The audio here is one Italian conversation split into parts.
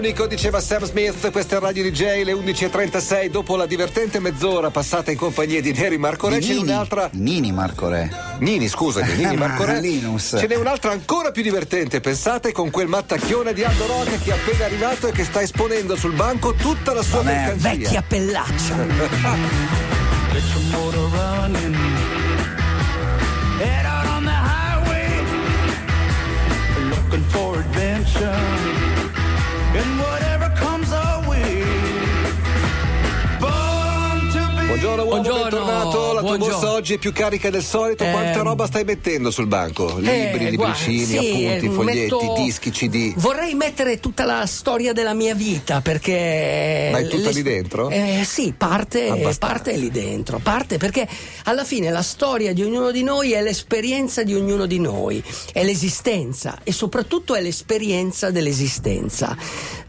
unico, diceva Sam Smith, questa è Radio DJ, le 11.36, dopo la divertente mezz'ora passata in compagnia di Neri Marco Re, c'è un'altra... Nini Marco Re. Nini, scusami, Nini Marco Re. Linus. Ce n'è un'altra ancora più divertente, pensate, con quel mattacchione di Aldo Roca che è appena arrivato e che sta esponendo sul banco tutta la sua Vabbè, mercanzia. Vecchia pellaccia. Get your motor running. Head out on the highway. Looking for adventure. And whatever comes Buongiorno uomo, Buongiorno, bentornato. La tua buongiorno. borsa oggi è più carica del solito. Quanta Ehm, roba stai mettendo sul banco? Libri, Eh, libricini, sì, appunti, eh, foglietti, metto- dischi, CD. Vorrei mettere tutta la storia della mia vita perché. Ma è tutta le- lì dentro? Eh, sì, parte, parte lì dentro. Parte perché alla fine la storia di ognuno di noi è l'esperienza di ognuno di noi, è l'esistenza e soprattutto è l'esperienza dell'esistenza.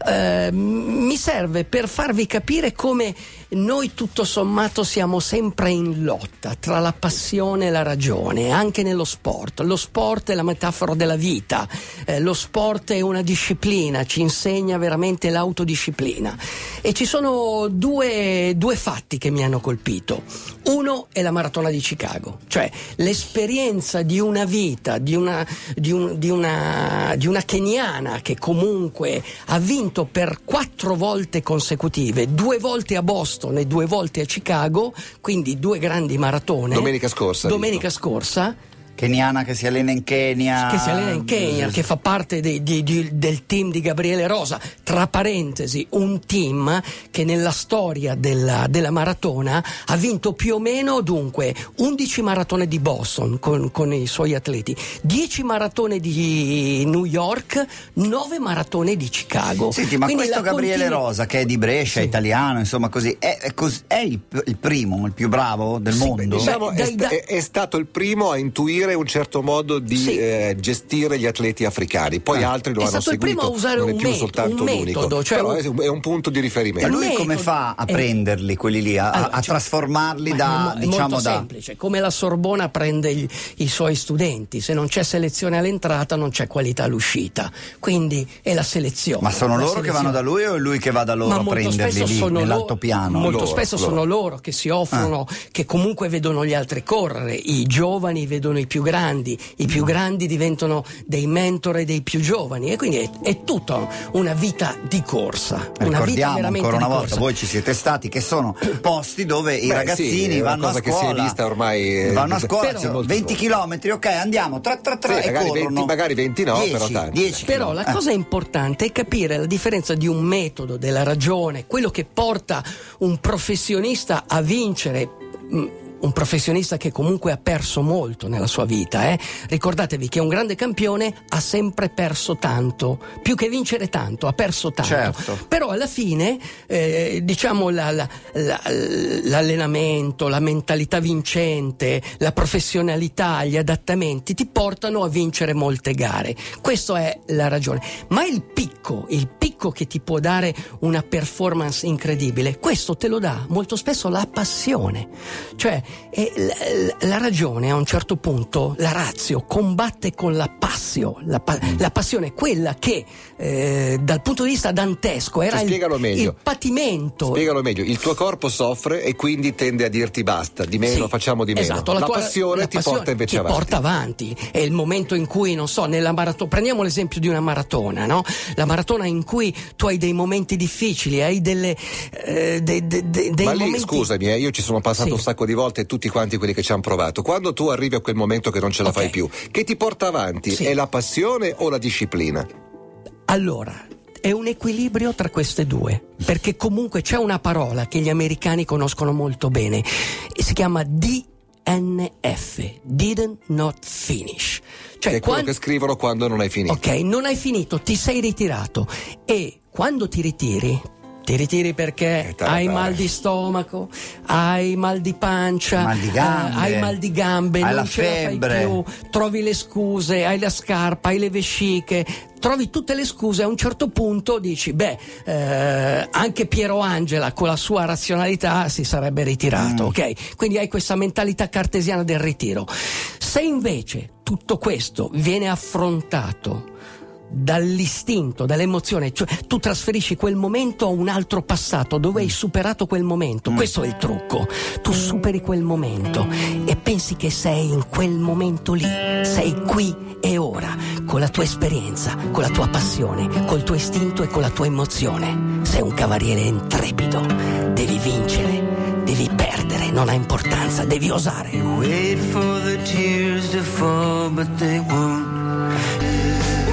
Eh, mi serve per farvi capire come noi tutto sommato siamo sempre in lotta tra la passione e la ragione, anche nello sport. Lo sport è la metafora della vita, eh, lo sport è una disciplina, ci insegna veramente l'autodisciplina. E ci sono due, due fatti che mi hanno colpito. Uno è la maratona di Chicago, cioè l'esperienza di una vita, di una, di un- di una- di una keniana che comunque ha vinto per quattro volte consecutive, due volte a Boston e due volte a Chicago, quindi due grandi maratone. Domenica scorsa, Domenica scorsa Keniana che si allena in Kenya. che si allena in Kenya, che fa parte dei- di- di- del team di Gabriele Rosa. Tra parentesi, un team che nella storia della, della maratona ha vinto più o meno dunque 11 maratone di Boston con, con i suoi atleti, 10 maratone di New York, 9 maratone di Chicago. Senti, ma Quindi questo Gabriele continu- Rosa, che è di Brescia, Sì. italiano, insomma così, è, è cos- è il, il primo, il più bravo del Sì, mondo? Diciamo, Beh, è, dai, dai- è- è stato il primo a intuire un certo modo di Sì. eh, gestire gli atleti africani, poi altri lo È hanno stato il seguito. primo a usare non è un più met- soltanto un l'unico, metodo, cioè però un- è un- punto di E riferimento. lui metodo- come fa a eh. prenderli quelli lì, a, Allora, a cioè- trasformarli da, è diciamo, molto da... semplice, come la Sorbona prende gli- i suoi studenti, se non c'è selezione all'entrata non c'è qualità all'uscita, quindi è la selezione. Ma sono loro che selezione. vanno da lui o è lui che va da loro Ma a prenderli lì, nell'altopiano? Molto Loro, spesso loro. sono loro che si offrono, che comunque vedono gli altri correre, i giovani vedono i più grandi, i più grandi diventano dei mentore dei più giovani e quindi è, è tutta una vita di corsa. Una vita Ricordiamo ancora una di volta, corsa. voi ci siete stati, che sono posti dove i Beh, ragazzini sì, vanno a cosa che si è scuola. vista ormai, eh, vanno a scuola, però- cioè, molto 20 km, ok, andiamo, 3 3 3 Sì, e magari corrono. 20 magari 20 no, però tanti. 10 Però la cosa importante è capire la differenza di un metodo, della ragione, quello che porta un professionista a vincere. Un professionista che comunque ha perso molto nella sua vita. eh. Ricordatevi che un grande campione ha sempre perso tanto, più che vincere tanto, ha perso tanto. Certo. Però alla fine, eh, diciamo, la- la- la- l'allenamento, la mentalità vincente, la professionalità, gli adattamenti ti portano a vincere molte gare. Questa è la ragione. Ma il picco, il picco che ti può dare una performance incredibile, questo te lo dà molto spesso la passione. Cioè, eh, la, la ragione a un certo punto, la razio, combatte con la passio. La, pa- la passione è quella che eh, dal punto di vista dantesco era Cioè, il, meglio. il patimento. Spiegalo meglio, il tuo corpo soffre e quindi tende a dirti basta, di meno, Sì, facciamo di meno. Esatto, la, tua- passione la ti passione porta invece ti avanti. porta avanti. È il momento in cui, non so, nella maratona, prendiamo l'esempio di una maratona, no? La maratona in cui tu hai dei momenti difficili, hai delle, eh, de- de- de- dei Ma lì, momenti... scusami, eh, io ci sono passato Sì. un sacco di volte e tutti quanti quelli che ci hanno provato. Quando tu arrivi a quel momento che non ce la Ok. fai più, che ti porta avanti? Sì. È la passione o la disciplina? Allora, è un equilibrio tra queste due, perché comunque c'è una parola che gli americani conoscono molto bene si chiama DNF, didn't not finish. Cioè, è quello quan- che scrivono quando non hai finito. Ok, non hai finito, ti sei ritirato e quando ti ritiri, ti ritiri perché Eh, hai mal di stomaco, hai mal di pancia, Mal di gambe, eh, hai mal di gambe, hai non la ce la fai febbre. più, trovi le scuse, hai la scarpa, hai le vesciche, trovi tutte le scuse, a un certo punto dici, beh, eh, anche Piero Angela con la sua razionalità si sarebbe Mm. ritirato, ok? Quindi hai questa mentalità cartesiana del ritiro. Se invece tutto questo viene affrontato dall'istinto, dall'emozione, cioè tu trasferisci quel momento a un altro passato dove hai superato quel momento. Questo è il trucco. Tu superi quel momento e pensi che sei in quel momento lì, sei qui e ora, con la tua esperienza, con la tua passione, col tuo istinto e con la tua emozione. Sei un cavaliere intrepido, devi vincere, devi perdere, non ha importanza, devi osare. Wait for the tears to fall, but they won't.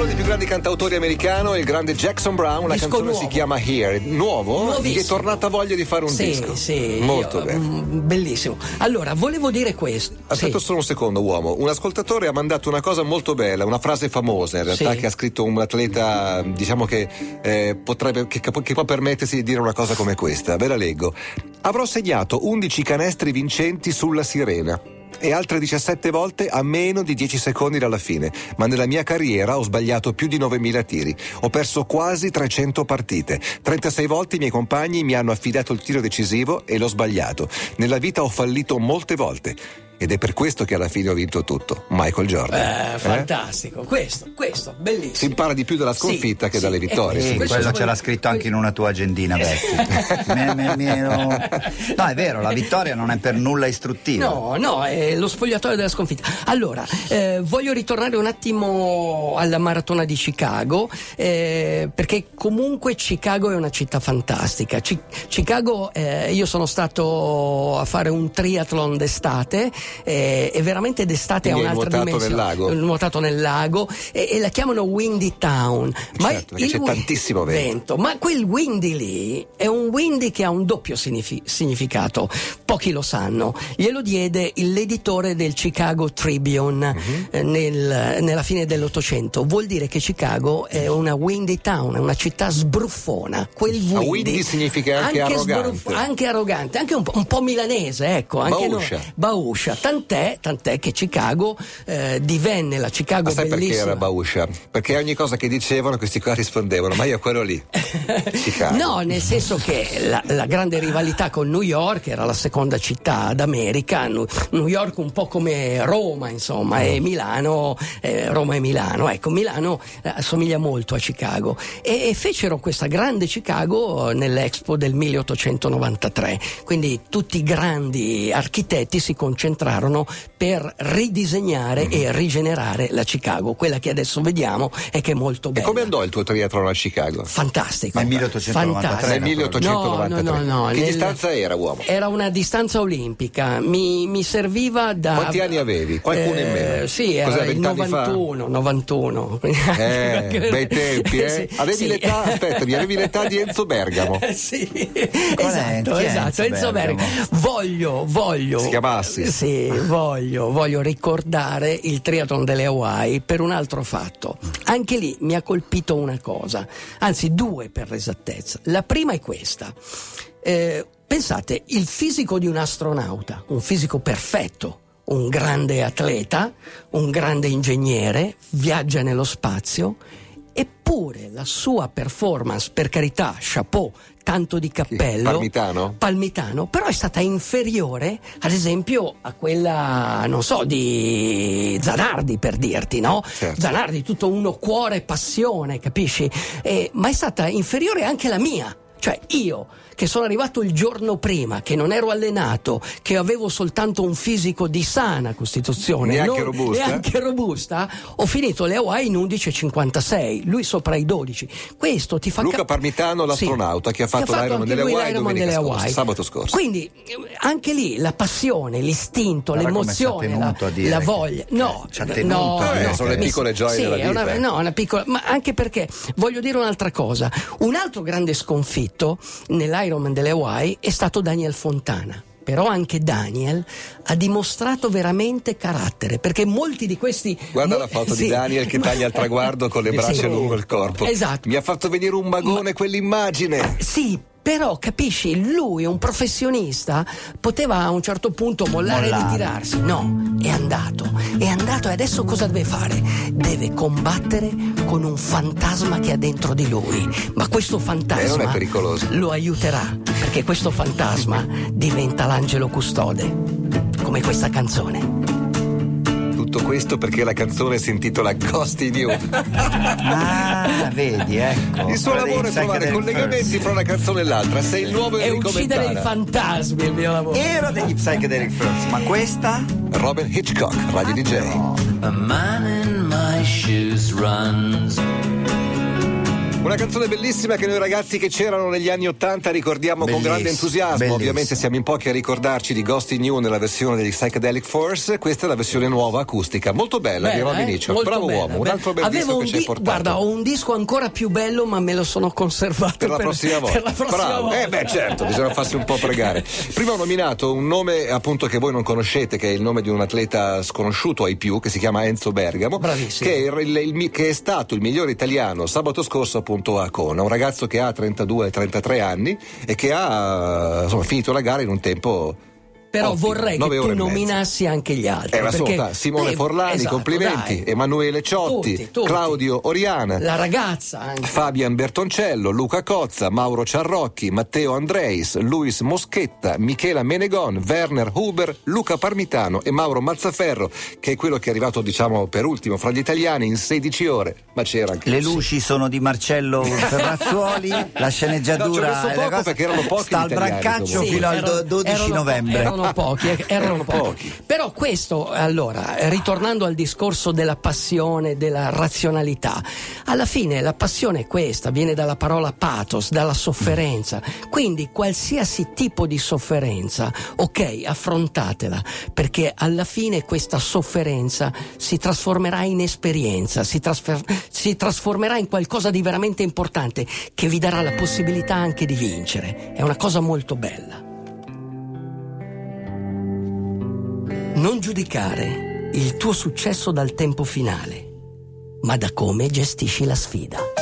Dei più grandi cantautori americano è il grande Jackson Brown, la Disco canzone nuovo. si chiama Here. Nuovo? Nuovissimo. Gli è tornata voglia di fare un sì, disco. Sì, Molto io- bene. mm, Bellissimo. Allora, volevo dire questo. Aspetta Sì. solo un secondo, uomo. Un ascoltatore ha mandato una cosa molto bella, una frase famosa in realtà, Sì. che ha scritto un atleta, diciamo che eh, potrebbe, che, che può permettersi di dire una cosa come questa. Ve la leggo. Avrò segnato 11 canestri vincenti sulla sirena. E altre 17 volte a meno di 10 secondi dalla fine, ma nella mia carriera ho sbagliato più di 9000 tiri. Ho perso quasi 300 partite. 36 volte i miei compagni mi hanno affidato il tiro decisivo e l'ho sbagliato. Nella vita ho fallito molte volte. Ed è per questo che alla fine ho vinto tutto. Michael Jordan. Eh, fantastico, questo, questo, bellissimo. Si impara di più dalla sconfitta Sì, che sì, dalle è vittorie. Sì, questo. sì. quello l'ha scritto anche in una tua agendina vecchia. No, è vero, la vittoria non è per nulla istruttiva. No, no, è lo spogliatoio della sconfitta. Allora, eh, voglio ritornare un attimo alla maratona di Chicago, eh, perché comunque Chicago è una città fantastica. Chi- Chicago, eh, io sono stato a fare un triathlon d'estate eh, e veramente d'estate Quindi hai un'altra dimensione. nel lago? Nuotato nel lago e, e la chiamano Windy Town. Certo, perché il c'è tantissimo vento. ma quel Windy lì è un Windy che ha un doppio signifi- significato. Pochi lo sanno. Glielo diede l'editore del Chicago Tribune Mhm. eh, nel- nella fine dell'Ottocento. Vuol dire che Chicago è una windy town, è una città sbruffona. Quel windy, windy significa anche arrogante. anche arrogante, anche un po', un po' milanese, ecco. Anche Bauscia. noi- Bauscia. Tant'è, tant'è che Chicago eh, divenne la Chicago Ma sai perché bellissima. era Bauscia? Perché ogni cosa che dicevano questi qua rispondevano, ma io quello lì. Chicago. No, nel senso che la, la grande rivalità con New York era la seconda città d'America, New York un po' come Roma, insomma, e Milano, eh, Roma e Milano. Ecco, Milano eh, assomiglia molto a Chicago e, e fecero questa grande Chicago nell'Expo del 1893. Quindi tutti i grandi architetti si concentrarono per ridisegnare e rigenerare la Chicago, quella che adesso vediamo e che è molto E bella. come andò il tuo triathlon a Chicago? Fantastico. Nel 1893, Fantastico. Nel 1893. No, no, no, no, Che nel- distanza era, uomo? Era una distanza olimpica, mi, mi serviva da. Quanti anni avevi? Qualcuno in meno? Sì, era Cos'è, il vent'anni fa? 91, 91. Eh, bei tempi, eh? Sì, Avevi sì. l'età, aspettami, avevi l'età di Enzo Bergamo. sì, Qual esatto, è esatto, Enzo Enzo Bergamo? Bergamo. Voglio, voglio. Si chiama Assis. Voglio, voglio ricordare il triathlon delle Hawaii per un altro fatto. Anche lì mi ha colpito una cosa, anzi due per l'esattezza. La prima è questa. Eh, pensate, il fisico di un astronauta, un fisico perfetto, un grande atleta, un grande ingegnere, viaggia nello spazio, eppure la sua performance, per carità, chapeau, tanto di cappello. Palmitano? Palmitano, però è stata inferiore, ad esempio, a quella, non so, di Zanardi per dirti, no? Certo. Zanardi, tutto uno cuore e passione, capisci? Eh, ma è stata inferiore anche la mia. Cioè io che sono arrivato il giorno prima, che non ero allenato, che avevo soltanto un fisico di sana costituzione, Neanche non- robusta? neanche robusta, ho finito le Hawaii in 11,56, lui sopra i 12. Questo ti fa Luca cap- Parmitano, l'astronauta, che ha fatto l'Ironman anche delle Hawaii l'Ironman delle scorsa, Hawaii. sabato scorso. Quindi eh, anche lì la passione, l'istinto, Guarda come l'emozione, la, la che- voglia. No, ci ha no, tenuto a dire no, sono le piccole gioie sì, della è una- vita. no, una piccola, ma anche perché voglio dire un'altra cosa. Un altro grande sconfitto nell'Ironman delle Hawaii è stato Daniel Fontana. Però anche Daniel ha dimostrato veramente carattere, perché molti di questi. Guarda mo- la foto sì. di Daniel che taglia il traguardo con le braccia Sì. lungo il corpo. Esatto. Mi ha fatto venire un magone quell'immagine. Sì, però capisci, lui, un professionista, poteva a un certo punto mollare e ritirarsi. No, è andato, è andato e adesso cosa deve fare? Deve combattere con un fantasma che ha dentro di lui. Ma questo fantasma Eh, non è pericoloso. lo aiuterà, perché questo fantasma diventa l'angelo custode, come questa canzone. Tutto questo perché la canzone si intitola Ghost in You. Ah, vedi, ecco. Il suo lavoro è trovare collegamenti Furs. fra una canzone e l'altra. Sei il nuovo È Enrico uccidere i Mentana. fantasmi il mio lavoro. Ero degli Psychedelic Furs, ma questa? Robin Hitchcock, Radio DJ. A man in my shoes runs. Una canzone bellissima che noi ragazzi che c'erano negli anni Ottanta ricordiamo con Bellissimo, grande entusiasmo. bellissimo. Ovviamente siamo in pochi a ricordarci di Ghost in You nella versione degli Psychedelic Force. Questa è la versione nuova acustica, molto bella, di Bella, Robin eh? Hitchcock. Bravo bella, uomo, un bella. altro bel Avevo disco un che ci hai di- portato. Guarda, ho un disco ancora più bello, ma me lo sono conservato per la prossima volta. per la prossima Bravo. volta. Eh beh, certo, bisogna farsi un po' pregare. Prima ho nominato un nome appunto che voi non conoscete, che è il nome di un atleta sconosciuto ai più, che si chiama Enzo Bergamo, Bravissimo. che è, il- il- il- che è stato il migliore italiano sabato scorso appunto a Kona, un ragazzo che ha 32-33 anni e che ha insomma, finito la gara in un tempo Però ottimo, vorrei che tu nominassi anche gli altri. Eh, ma perché- Simone eh, Forlani, esatto, complimenti, dai. Emanuele Ciotti, Tutti, tutti. Claudio Oriana. La ragazza anche. Fabian Bertoncello, Luca Cozza, Mauro Ciarrocchi, Matteo Andreis, Luis Moschetta, Michela Menegon, Werner Huber, Luca Parmitano e Mauro Mazzaferro, che è quello che è arrivato, diciamo, per ultimo fra gli italiani in 16 ore. Ma c'era anche Le luci sono di Marcello Ferrazzuoli, la sceneggiatura No, ci ho messo le poco cose- perché erano pochi sta al brancaccio fino al erano- do- 12 erano po- novembre. Erano pochi, eh, erano pochi. pochi. Però questo, allora, ritornando al discorso della passione, della razionalità, alla fine la passione è questa, viene dalla parola pathos, dalla sofferenza. Quindi qualsiasi tipo di sofferenza, ok, affrontatela, perché alla fine questa sofferenza si trasformerà in esperienza, si, trasfer- si trasformerà in qualcosa di veramente importante che vi darà la possibilità anche di vincere. È una cosa molto bella. Non giudicare il tuo successo dal tempo finale, ma da come gestisci la sfida.